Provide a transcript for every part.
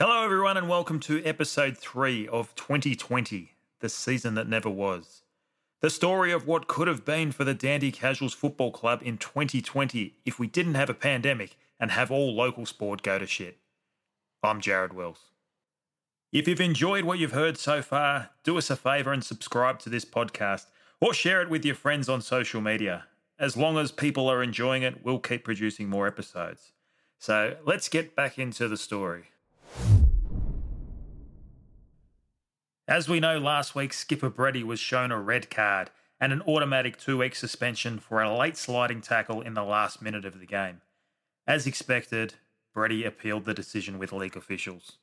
Hello, everyone, and welcome to episode three of 2020, the season that never was. The story of what could have been for the Dandy Casuals Football Club in 2020 if we didn't have a pandemic and have all local sport go to shit. I'm Jared Wills. If you've enjoyed what you've heard so far, do us a favour and subscribe to this podcast or share it with your friends on social media. As long as people are enjoying it, we'll keep producing more episodes. So let's get back into the story. As we know, last week Skipper Brady was shown a red card and an automatic two week suspension for a late sliding tackle in the last minute of the game. As expected, Brady appealed the decision with league officials.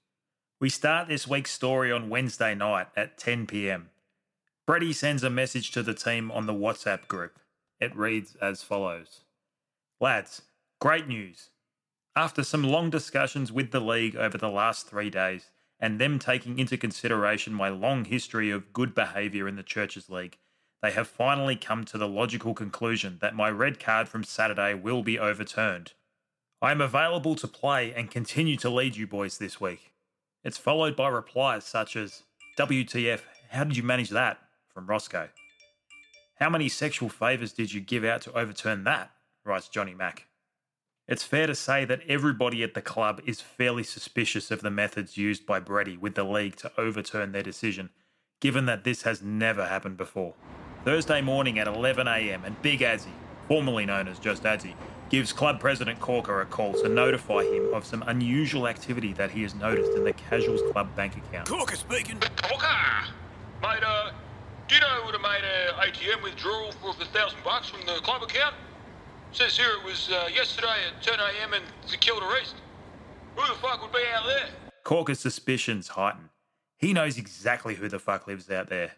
We start this week's story on Wednesday night at 10 pm. Brady sends a message to the team on the WhatsApp group. It reads as follows Lads, great news. After some long discussions with the league over the last three days, and them taking into consideration my long history of good behaviour in the Churches League, they have finally come to the logical conclusion that my red card from Saturday will be overturned. I am available to play and continue to lead you boys this week. It's followed by replies such as, WTF, how did you manage that? from Roscoe. How many sexual favours did you give out to overturn that? writes Johnny Mack. It's fair to say that everybody at the club is fairly suspicious of the methods used by Brady with the league to overturn their decision, given that this has never happened before. Thursday morning at 11am, and Big Adzi, formerly known as just Adzi, gives club president Corker a call to notify him of some unusual activity that he has noticed in the Casuals Club bank account. Corker speaking. Corker! Mate, uh, do you know who would have made an ATM withdrawal for the thousand bucks from the club account? Says here it was uh, yesterday at 10 a.m. in St Kilda East. Who the fuck would be out there? Corker's suspicions heighten. He knows exactly who the fuck lives out there.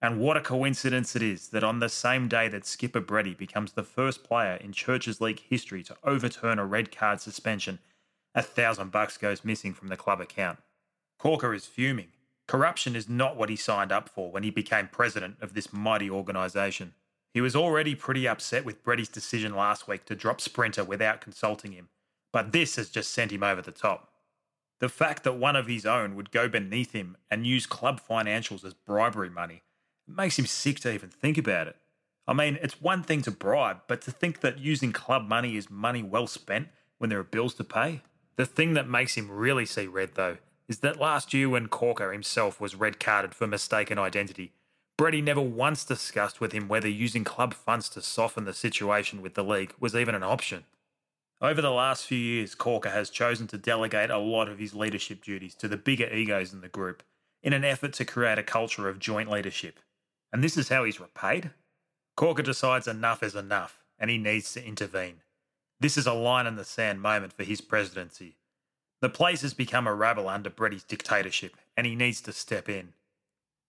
And what a coincidence it is that on the same day that Skipper Brady becomes the first player in Church's League history to overturn a red card suspension, a thousand bucks goes missing from the club account. Corker is fuming. Corruption is not what he signed up for when he became president of this mighty organisation. He was already pretty upset with Brady's decision last week to drop Sprinter without consulting him, but this has just sent him over the top. The fact that one of his own would go beneath him and use club financials as bribery money makes him sick to even think about it. I mean, it's one thing to bribe, but to think that using club money is money well spent when there are bills to pay? The thing that makes him really see red, though, is that last year when Corker himself was red carded for mistaken identity, Brady never once discussed with him whether using club funds to soften the situation with the league was even an option. Over the last few years, Corker has chosen to delegate a lot of his leadership duties to the bigger egos in the group in an effort to create a culture of joint leadership. And this is how he's repaid? Corker decides enough is enough and he needs to intervene. This is a line in the sand moment for his presidency. The place has become a rabble under Brady's dictatorship and he needs to step in.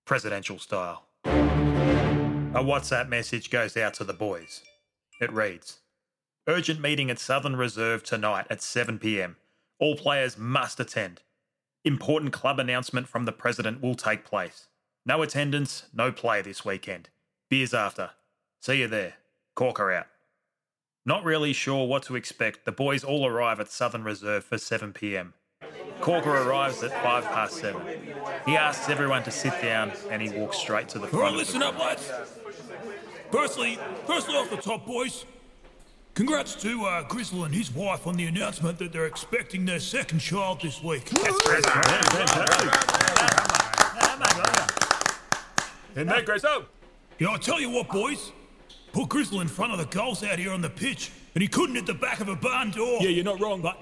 Presidential style. A WhatsApp message goes out to the boys. It reads Urgent meeting at Southern Reserve tonight at 7 pm. All players must attend. Important club announcement from the president will take place. No attendance, no play this weekend. Beers after. See you there. Corker out. Not really sure what to expect, the boys all arrive at Southern Reserve for 7 pm. Corker arrives at 5 past 7. He asks everyone to sit down and he walks straight to the All front. right, of the listen up, lads. Firstly, firstly off the top, boys. Congrats to uh, Grizzle and his wife on the announcement that they're expecting their second child this week. That's Isn't that great? So, Yeah, I tell you what, boys. Put Grizzle in front of the goals out here on the pitch, and he couldn't hit the back of a barn door. yeah, you're not wrong. But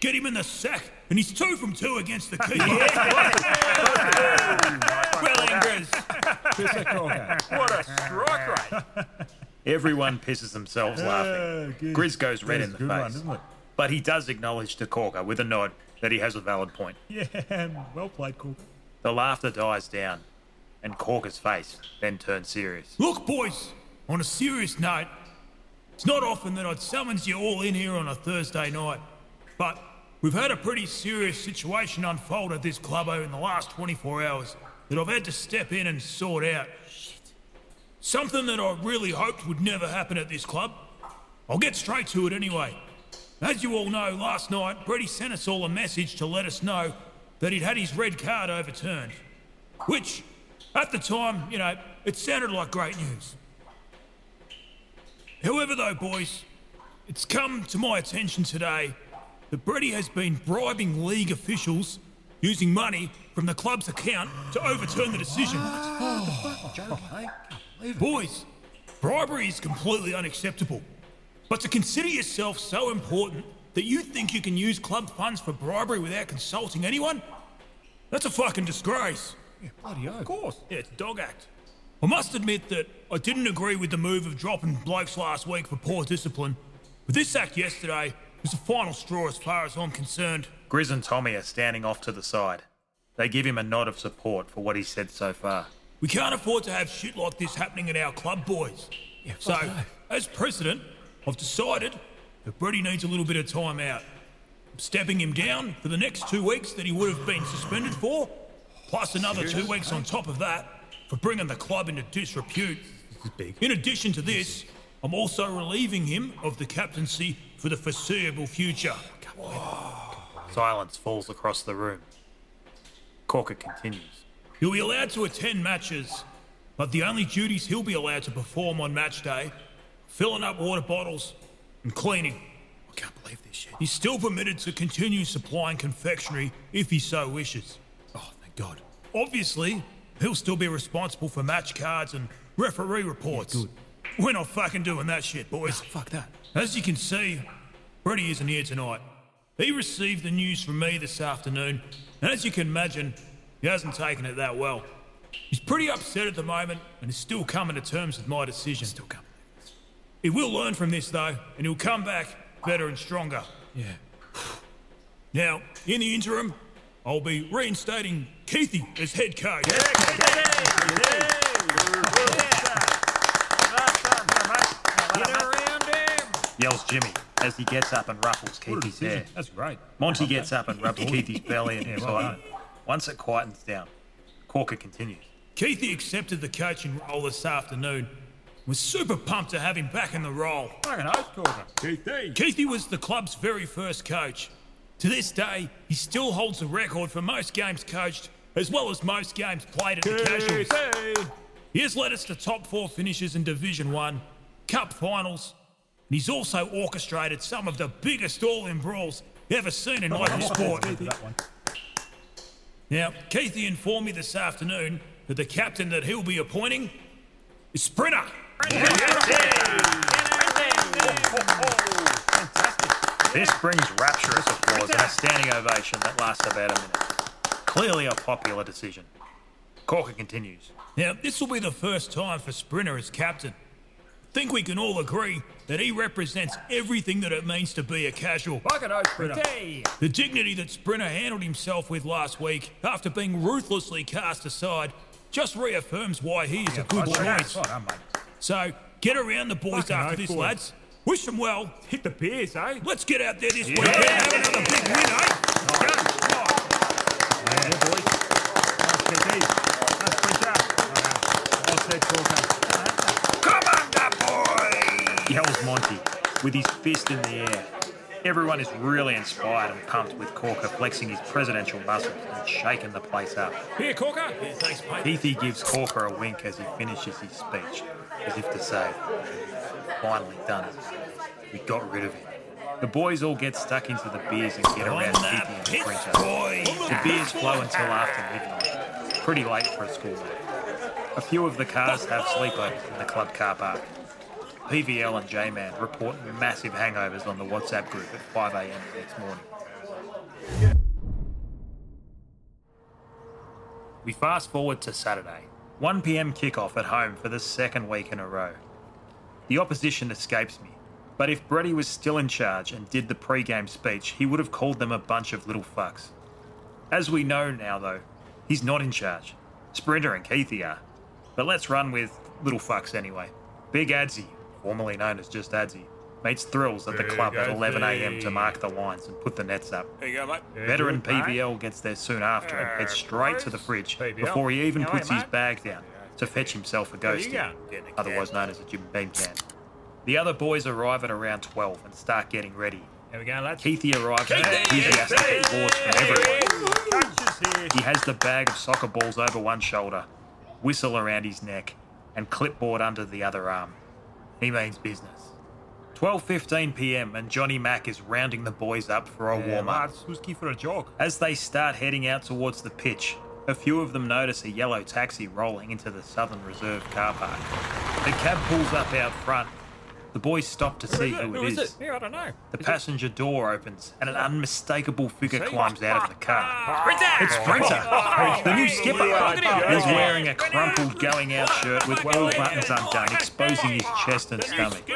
get him in the sack, and he's two from two against the keeper. Well, Ingers. What a strike rate. Everyone pisses themselves laughing. Grizz goes red in the good face. one, isn't it? But he does acknowledge to Corker with a nod that he has a valid point. Yeah, well played, Cook. The laughter dies down, and Corker's face then turns serious. Look, boys, on a serious note, it's not often that I'd summons you all in here on a Thursday night, but we've had a pretty serious situation unfold at this club over the last 24 hours that I've had to step in and sort out. Something that I really hoped would never happen at this club. I'll get straight to it anyway. As you all know, last night, Brady sent us all a message to let us know that he'd had his red card overturned. Which, at the time, you know, it sounded like great news. However, though, boys, it's come to my attention today that Brady has been bribing league officials using money from the club's account to overturn the decision. Oh, Boys, bribery is completely unacceptable. But to consider yourself so important that you think you can use club funds for bribery without consulting anyone? That's a fucking disgrace. Bloody oath. Of course. Yeah, it's a dog act. I must admit that I didn't agree with the move of dropping blokes last week for poor discipline, but this act yesterday was the final straw as far as I'm concerned. Grizz and Tommy are standing off to the side. They give him a nod of support for what he said so far. We can't afford to have shit like this happening at our club, boys. Yeah, so, no. as president, I've decided that Brady needs a little bit of time out. I'm stepping him down for the next two weeks that he would have been suspended for, plus another two weeks on top of that for bringing the club into disrepute. This is big. In addition to this, I'm also relieving him of the captaincy for the foreseeable future. Silence falls across the room. Corker continues. He'll be allowed to attend matches, but the only duties he'll be allowed to perform on match day filling up water bottles and cleaning. I can't believe this shit. He's still permitted to continue supplying confectionery if he so wishes. Oh, thank God. Obviously, he'll still be responsible for match cards and referee reports. good. We're not fucking doing that shit, boys. Fuck that. As you can see, Brady isn't here tonight. He received the news from me this afternoon, and as you can imagine, he hasn't taken it that well. He's pretty upset at the moment and is still coming to terms with my decision. Still can't He will learn from this though, and he'll come back better and stronger. Yeah. Now, in the interim, I'll be reinstating Keithy as head coach. Yells Jimmy as he gets up and ruffles Keithy's hair. That's great. Monty gets up and rubs Keithy's belly and excitement. Once it quietens down, Corker continues. Keithy accepted the coaching role this afternoon. Was super pumped to have him back in the role. Fucking oath, Corker. Keithy. Keithy was the club's very first coach. To this day, he still holds the record for most games coached, as well as most games played at the casuals. Keithy. He has led us to top four finishes in Division One, Cup finals, and he's also orchestrated some of the biggest all-in brawls ever seen in local sport. Now, Keithy informed me this afternoon that the captain that he'll be appointing is Sprinter. This brings rapturous applause and a standing ovation that lasts about a minute. Clearly a popular decision. Corker continues. Now, this will be the first time for Sprinter as captain. I think we can all agree that he represents everything that it means to be a casual. Fucking oath, Sprinter. The dignity that Sprinter handled himself with last week after being ruthlessly cast aside just reaffirms why he is a good choice. Well done. So, get around the boys Fucking after oath, this, boys. lads. Wish them well. Hit the beers, eh? Let's get out there this weekend and have another big win, eh? Yeah, boys. Nice Keithy. Nice preacher. Well said, Corker. Come on, that boy! Yells Monty, with his fist in the air. Everyone is really inspired and pumped with Corker flexing his presidential muscles and shaking the place up. Here, Corker. Yeah, thanks, mate. Keithy gives Corker a wink as he finishes his speech, as if to say, finally done it. We got rid of him. The boys all get stuck into the beers and get around that Keithy and pitch, Sprinter. boy. The beers flow until after midnight. Pretty late for a school night. A few of the cars have sleepovers in the club car park. PVL and J-Man report massive hangovers on the WhatsApp group at 5am the next morning. We fast forward to Saturday. 1pm kickoff at home for the second week in a row. The opposition escapes me, but if Brady was still in charge and did the pre-game speech, he would have called them a bunch of little fucks. As we know now, though, he's not in charge. Sprinter and Keithy are. But let's run with little fucks anyway. Big Adsy, formerly known as just Adzi, meets Thrills at the club at 11am to mark the lines and put the nets up. There you go, mate. Veteran PVL gets there soon after and heads straight to the fridge before he even puts his bag down to fetch himself a Where you ghost, going? Otherwise known as a Jim Beam can. The other boys arrive at around 12 and start getting ready, There we go, lads. Keithy arrives with enthusiastic applause from everyone. He has the bag of soccer balls over one shoulder, whistle around his neck, and clipboard under the other arm. He means business. 12:15 p.m. and Johnny Mack is rounding the boys up for a warm up. who's key for a jog? As they start heading out towards the pitch, a few of them notice a yellow taxi rolling into the Southern Reserve car park. The cab pulls up out front. The boys stop to see who Who it is is. it? Yeah, I don't know. The passenger door opens and an unmistakable figure See? climbs out of the car. Sprinter! It's Sprinter, oh, the new skipper. Look at him. He's wearing a crumpled going out shirt with all buttons undone, exposing his chest and stomach.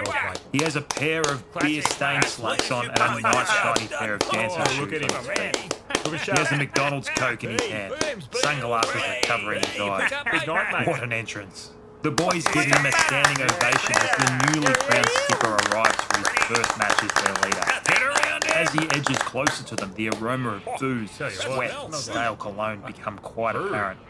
He has a pair of beer stained slacks on and a nice shiny pair of dancing Oh, look shoes at on his feet. He has a McDonald's Coke in his hand. Sunglasses are covering his eyes. Good night, mate. What an entrance. The boys give him a standing ovation as the newly crowned skipper arrives for his first match as their leader. As he edges closer to them, the aroma of booze, sweat, and stale cologne become quite apparent.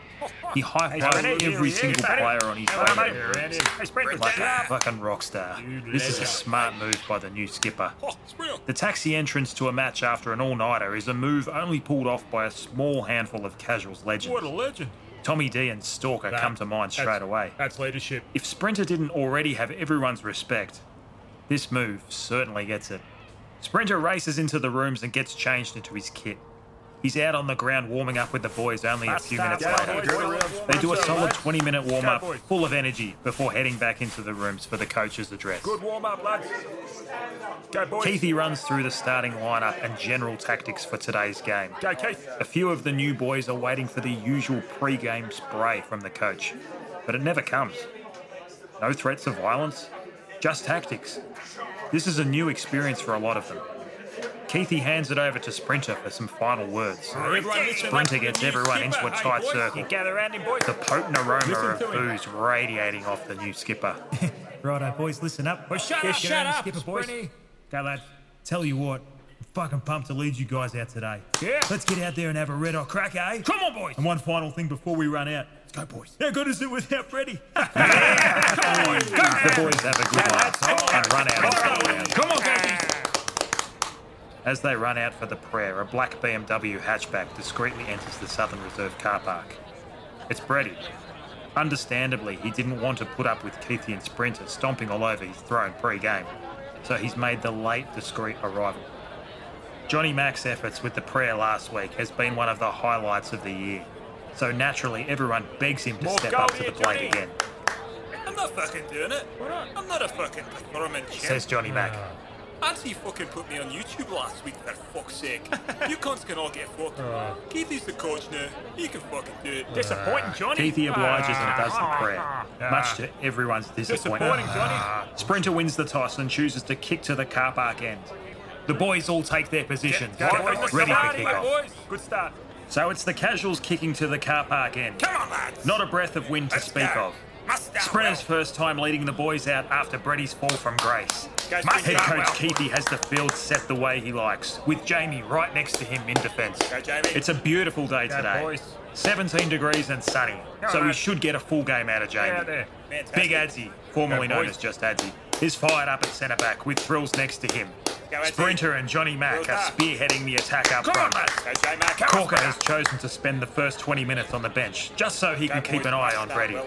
He high fives every single player on his way. Around him. Hey, Like a fucking rock star. This is a smart move by the new skipper. The taxi entrance to a match after an all-nighter is a move only pulled off by a small handful of casuals legends. What a legend. Tommy D and Stalker come to mind straight away. That's leadership. If Sprinter didn't already have everyone's respect, this move certainly gets it. Sprinter races into the rooms and gets changed into his kit. He's out on the ground warming up with the boys only a few minutes later. They do a solid 20 minute warm up, full of energy, before heading back into the rooms for the coach's address. Good warm up, lads. Go, boys. Keithy runs through the starting lineup and general tactics for today's game. Go, Keith. A few of the new boys are waiting for the usual pre-game spray from the coach, but it never comes. No threats of violence, just tactics. This is a new experience for a lot of them. Keithy hands it over to Sprinter for some final words. Sprinter gets everyone into a tight circle. Gather around him, boys. The potent aroma of booze radiating off the new skipper. Righto, boys, listen up. Well, shut Get up, around shut up, skipper, boys. Sprinty. Go, lads. Tell you what, I'm fucking pumped to lead you guys out today. Yeah. Let's get out there and have a red hot crack, eh? Come on, boys. And one final thing before we run out. Let's go, boys. How good is it without Freddie? The boys have a good laugh and run out into the ground. Come on, Keithy. As they run out for the prayer, a black BMW hatchback discreetly enters the Southern Reserve car park. It's Brady. Understandably, he didn't want to put up with Keithy and Sprinter stomping all over his throne pre-game, so he's made the late, discreet arrival. Johnny Mack's efforts with the prayer last week has been one of the highlights of the year, so naturally everyone begs him to More step up to the plate Johnny. again, I'm not fucking doing it. I'm not a fucking performance champ. says Johnny Mack. Ah. Anthony fucking put me on YouTube last week for fuck's sake. you cunts can all get fucked. Uh. Keithy's the coach now. He can fucking do it. Uh, Disappointing, Johnny. Keithy obliges and does the prayer, ah. much to everyone's disappointment. Disappointing, Johnny. Ah. Sprinter wins the toss and chooses to kick to the car park end. The boys all take their positions, Go, boys. ready for kickoff. Good start. So it's the casuals kicking to the car park end. Come on, lads. Not a breath of wind to Let's speak go. of. Must start Sprinter's well. first time leading the boys out after Brady's fall from grace. Guys, Head coach start well. Keithy has the field set the way he likes, with Jamie right next to him in defence. It's a beautiful day Go, today. boys. 17 degrees and sunny, so we lads. should get a full game out of Jamie. Out Big Adsy, formerly Go, known boys. as just Adsy, is fired up at centre back with Thrills next to him. Go, Adsy. Sprinter and Johnny Mack are spearheading the attack up front. lads. Go, J Mac. Come on, Corker has chosen to spend the first 20 minutes on the bench, just so he can keep an eye on start Brady,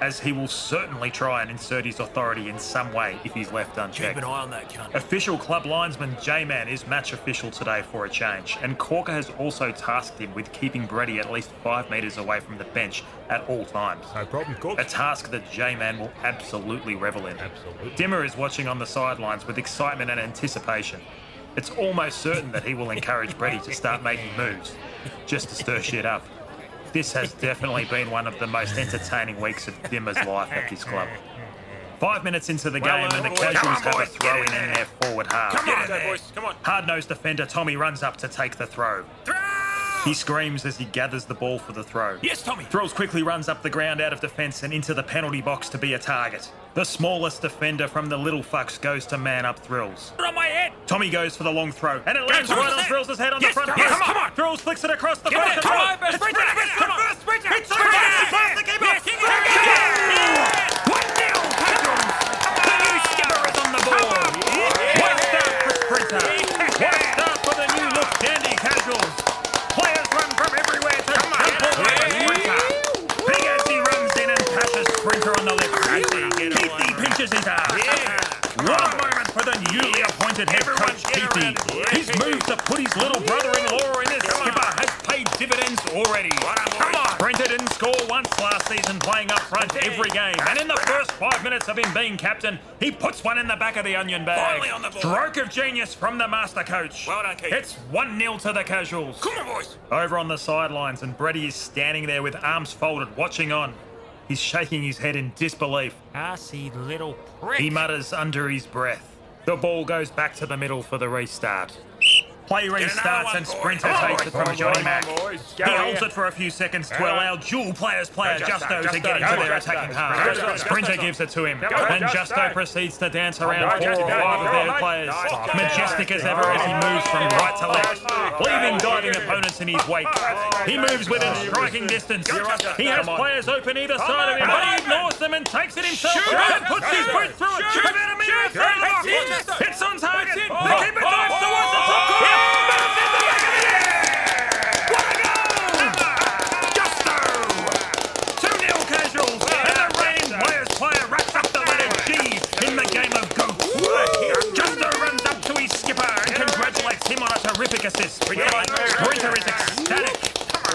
as he will certainly try and insert his authority in some way if he's left unchecked. Keep an eye on that cunt. Official club linesman J-Man is match official today for a change, and Corker has also tasked him with keeping Brady at least five metres away from the bench at all times. No problem, coach. A task that J-Man will absolutely revel in. Absolutely. Dimmer is watching on the sidelines with excitement and anticipation. It's almost certain that he will encourage Brady to start making moves, just to stir shit up. This has definitely been one of the most entertaining weeks of Dimmer's life at this club. Five minutes into the Well, game, and the uh, casuals on, have a throw in in their forward half. Come on, go, boys. Come on. Hard-nosed defender Tommy runs up to take the throw. He screams as he gathers the ball for the throw. Yes, Tommy. Thrills quickly runs up the ground out of defence and into the penalty box to be a target. The smallest defender from the Little Fucks goes to man up Thrills. on my head. Tommy goes for the long throw, and it lands right on. Thrills' head on Yes, the front yes, post. come on. Thrills flicks it across the front it. of the Come goal. on, Sprinter, It's Sprinter, Come on. Sprinter, Sprinter. It's Sprinter. Sprinter. Sprinter. Keep up. Yes, One nil, Casuals. The new skipper is on the board. One start for Sprinter. appointed head Everyone coach get around Keithy. him. His move to put his little brother-in-law in as skipper has paid dividends already. Come on! Sprinter didn't score once last season playing up front every game. And in the first of him being captain, he puts one in the back of the onion bag. Finally on the ball. Stroke of genius from the master coach. Well done, Keith. It's 1-0 to the casuals. Come on, boys. Over on the sidelines, and Brady is standing there with arms folded, watching on. He's shaking his head in disbelief. Arsey little prick. He mutters under his breath. The ball goes back to the middle for the restart. Play restarts and. Sprinter takes it from. Johnny Mack. He holds it for a few seconds to allow dual players player Justo, to get into their attacking half. Sprinter gives it to him. Then Justo. Proceeds to dance around four or five of their players. Majestic as ever as he moves from right to left, leaving diving opponents in his wake. He moves within striking distance. He has players open either side of him, but he ignores them and takes it himself and puts his boot through it. Shoot. About a minute. Shoot. That's it. Justo. It's on target. That's it. The keeper dives towards the top corner. Bounce in the back of the net. What a goal! Justo! 2-0 casuals. And the reigning players player racks up the letter G in the game of goat. Justo runs up to his skipper and congratulates him on a terrific assist. Sprinter is ecstatic.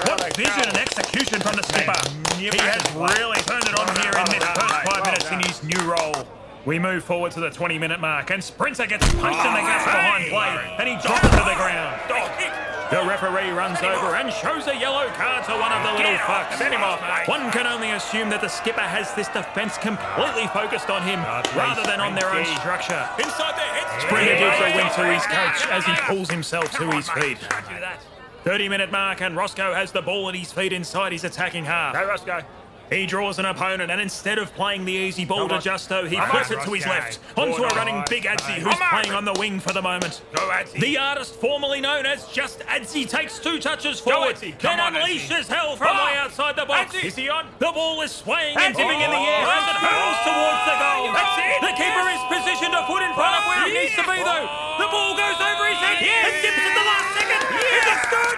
What vision and execution from the skipper. He has really turned it on here in this first five minutes in his new role. We move forward to the 20 minute mark and Sprinter gets punched in the ah, guts behind play and he drops to the ground. The referee runs over and shows a yellow card to one of the little fucks. Send him off, mate. One can only assume that the skipper has this defence completely focused on him rather than on their own structure. Inside their heads. Sprinter gives a wink to his coach as he pulls himself to his feet. Don't do that. 30 minute mark and Roscoe has the ball at his feet inside his attacking half. Go, Roscoe. He draws an opponent and instead of playing the easy ball to. Justo, he flips on, it to his Roscoe. left onto a running. Big Adzi who's on. playing on the wing for the moment. Go, Adzi. The artist formerly known as Just Adzi takes two touches forward, Adzi. then on, unleashes hell from on. way outside the box. Adzi. Is he on? The ball is swaying and Adzi. dipping in the air as it ah! Oh. hurls towards the goal. The keeper is positioned a foot in front of where it ah! needs to be though. The ball goes over his head and dips at the last second. Is it good?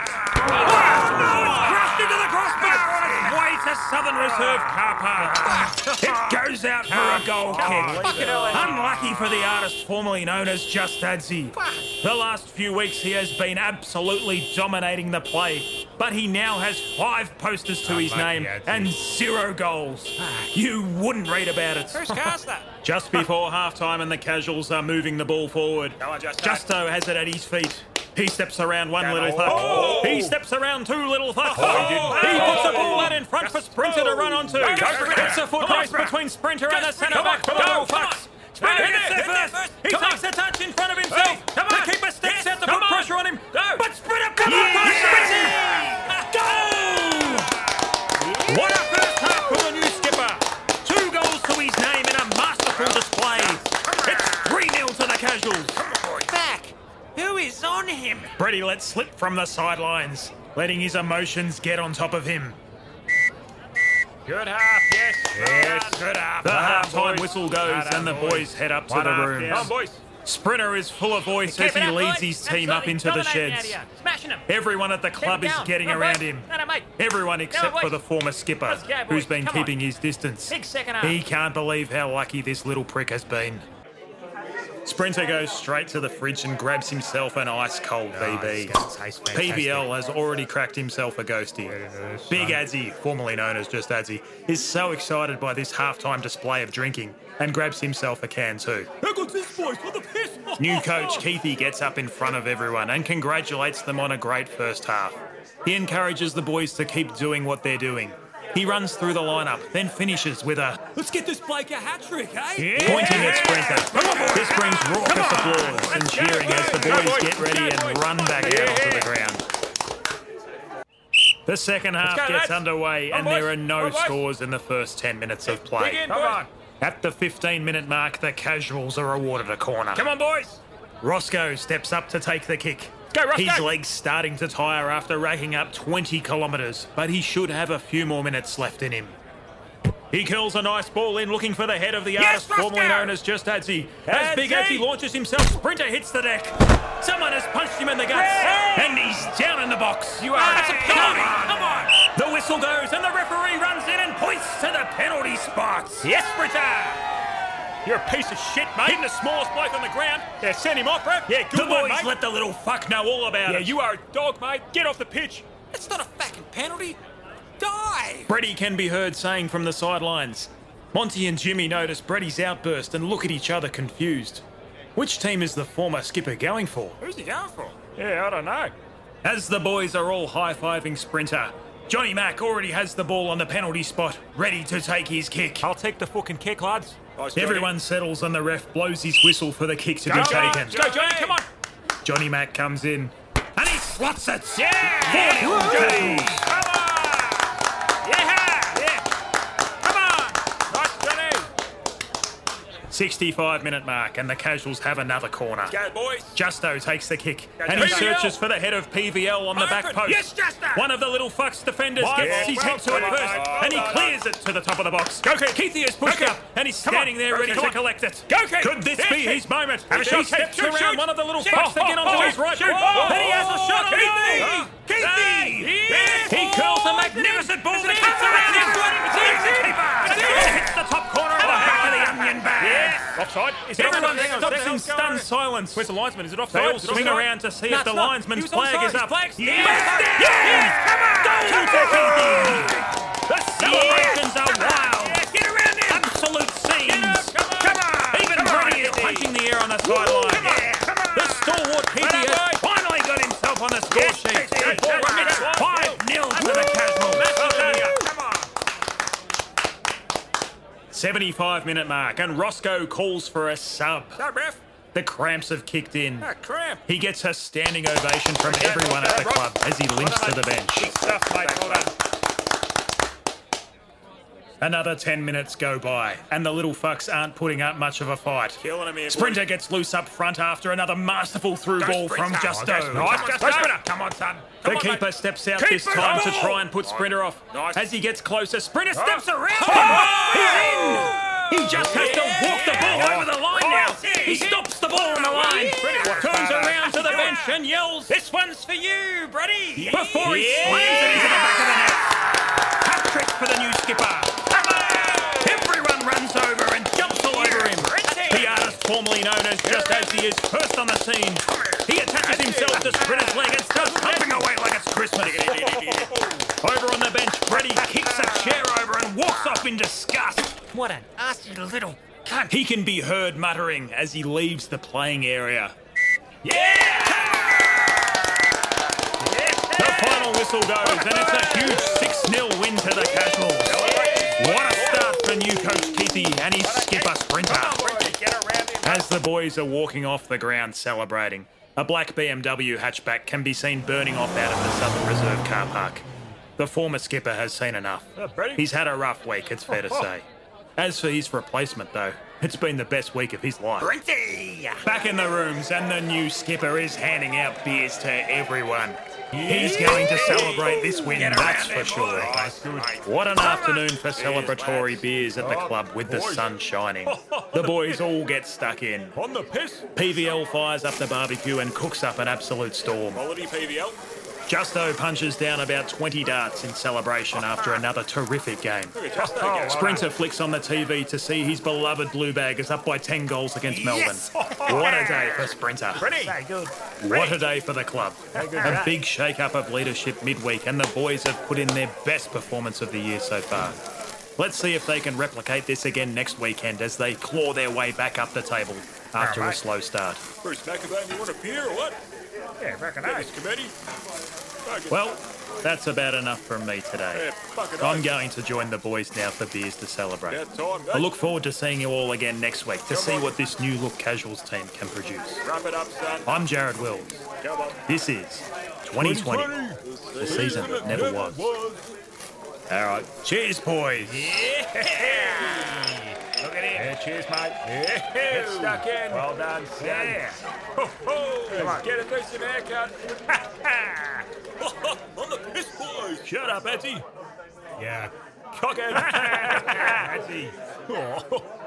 Oh, no, Southern Reserve car park. It goes out for a goal kick. Unlucky for the artist formerly known as Just Adzi. The last few weeks he has been absolutely dominating the play, but he now has five posters to his name and zero goals. You wouldn't read about it. Who's cast that? Just before halftime and the casuals are moving the ball forward. Go on, Justo. Justo has it at his feet. He steps around one little fuck. Oh. He steps around two little fucks. Oh. He puts the ball out in front for Sprinter to run onto. Go, It's a foot race between Sprinter and the centre back for the little fucks. Sprinter gets there first. He takes a touch in front of himself. Come The keeper steps out to put pressure on him. But Sprinter comes up Sprinter. Goal! What a first half for the new skipper. Two goals to his name in a masterful display. It's 3-0 to the casuals. Back. Who is on him? Brady let slip from the sidelines, letting his emotions get on top of him. Good half, yes. Yes. Good half. The Well done, halftime boys. whistle goes and the boys head up to Well the done, room. yes. Come on, boys. Sprinter is full of voice as he up, leads boys. his team up into the sheds. here. Smashing them. Everyone at the club is getting Come around boys. him. No, no. Everyone except boys. for the former skipper, go, who's been Come on. keeping his distance. Big second half. He can't believe how lucky this little prick has been. Sprinter goes straight to the fridge and grabs himself an ice cold VB. PVL has already cracked himself a ghosty. Big Adzi, formerly known as just Adzi, is so excited by this halftime display of drinking and grabs himself a can too. How good's this, boys? What the piss? New coach Keithy gets up in front of everyone and congratulates them on a great first half. He encourages the boys to keep doing what they're doing. He runs through the lineup, then finishes with a Let's get this Blake a hat trick, eh? Yeah. pointing at Sprinter. This brings raucous applause and cheering as the boys get ready and run back out onto the ground. The second half gets underway and there are no Come on, boys. scores in the first 10 minutes of play. Come on. At the 15 minute mark, the casuals are awarded a corner. Come on, boys. Roscoe steps up to take the kick. Go. His legs starting to tire after racking up 20 kilometres, but he should have a few more minutes left in him. He curls a nice ball in, looking for the head of the Yes, artist formerly known as Just Adzi. As Big Adzi! Adzi launches himself, Sprinter hits the deck. Someone has punched him in the guts, and he's down in the box. You are. That's a penalty. Come on. The whistle goes, and the referee runs in and points to the penalty spot. Yes, Sprinter. You're a piece of shit, mate. Hitting the smallest bloke on the ground. Yeah, send him off, ref. Yeah, good The one, boys mate. let the little fuck know all about yeah, it. Yeah, you are a dog, mate. Get off the pitch. It's not a fucking penalty. Die! Brady can be heard saying from the sidelines. Monty and Jimmy notice Brady's outburst and look at each other confused. Which team is the former skipper going for? Who's he going for? Yeah, I don't know. As the boys are all high fiving Sprinter, Johnny Mack already has the ball on the penalty spot, ready to take his kick. I'll take the fucking kick, lads. Nice, Everyone settles and the ref blows his whistle for the kick to be Go, taken. Go, Johnny. Come on. Johnny Mack comes in and he slots it. Yeah. 4-0 65 minute mark and the Casuals have another corner. Go, boys. Justo takes the kick Go, and he searches for the head of PVL on the back post. Yes, Justo. One of the little fucks defenders One gets his head to it first. Well and he done, clears it to the top of the box. Go, Keith. Keithy is pushed up and he's standing there ready to collect it. Go, Keith. Could this be his moment? Have a he shot, steps Shoot, around one of the little fucks that get onto Oh, oh his right shoot. foot Oh, and he has a oh, shot Keithy. Keithy. He curls a oh, magnificent ball top corner of the back of the onion bag. Offside. Is it Everyone offside? On, stops hang on, in what's going on? stunned silence. Where's the linesman? Is it They offside? all swing offside? around to see No, if the not. linesman's flag offside. is His up. flag's Yes! down. Yes! Goal to Keithy! The celebrations are wild. Yeah, get around him. Absolute scenes. Come on. Come on. Even Come Brady is punching the air on the sideline. Come on. Come on. The stalwart Keithy has finally got himself on the score sheet. yes, yes, yes. It's 5 0 to the Casuals. Come on. 75 minute mark, and Roscoe calls for a sub. Stop, ref. The cramps have kicked in. Cramp. He gets a standing ovation from everyone at the club as he limps to the bench. Stuff, mate. Well done. Another 10 minutes go by, and the little fucks aren't putting up much of a fight. Killing him here, Sprinter boys. gets loose up front after another masterful through ball from Justo. Oh, Nice, Justo. Sprinter. Come on, son. The on, keeper mate. steps out Keep this time to try and put Sprinter off. Nice. As he gets closer, Sprinter oh. steps Oh. around Oh. He's in. He just has to walk the ball over the line Oh, now. He stops the ball on the line. Turns around to the bench and yells, "This one's for you, Brady!" Before he Yeah. slams it into the back of the net. Hat trick for the new skipper. Runs over and jumps all over him. The artist formerly known as Just As He is first on the scene. He attaches himself to Sprinter's leg and starts humping away like it's Christmas. over on the bench, Brady kicks a chair over and walks off in disgust. What an arsey little cunt. He can be heard muttering as he leaves the playing area. Yeah! The final whistle goes, and it's a huge 6 0 win to the Casuals. What a for new coach Keithy and his skipper Sprinter. As the boys are walking off the ground celebrating, a black BMW hatchback can be seen burning off out of the Southern Reserve car park. The former skipper has seen enough. He's had a rough week, it's fair to say. As for his replacement, though, it's been the best week of his life. Back in the rooms, and the new skipper is handing out beers to everyone. He's going to celebrate this win, that's for sure. What an afternoon for celebratory beers at the oh, club with the sun shining. The boys all get stuck in. On the piss. PVL fires up the barbecue and cooks up an absolute storm. Quality PVL. Justo punches down about 20 darts in celebration after another terrific game. Look at Justo go. Sprinter flicks on the TV to see his beloved Blue Bag is up by 10 goals against Melbourne. What a day for Sprinter. What a day for the club. A big shake-up of leadership midweek, and the boys have put in their best performance of the year so far. Let's see if they can replicate this again next weekend as they claw their way back up the table after a slow start. Bruce McAvoy, you want a beer or what? Yeah, fucking Get A. committee. Fucking- Well, that's about enough from me today. Yeah, I'm going to join the boys now for beers to celebrate. Time, I look forward to seeing you all again next week to see what this new look casuals team can produce. Wrap it up, son. I'm Jared Wills. Come on. This is 2020, the season that never was. All right, cheers, boys. Look at him. Yeah, cheers, mate. Yeah. Get stuck in. Well done, son. Yeah. Ho, ho. Come on. Get a decent haircut. on the piss, boys. Shut up, Etsy. Yeah. Cockhead. Oh.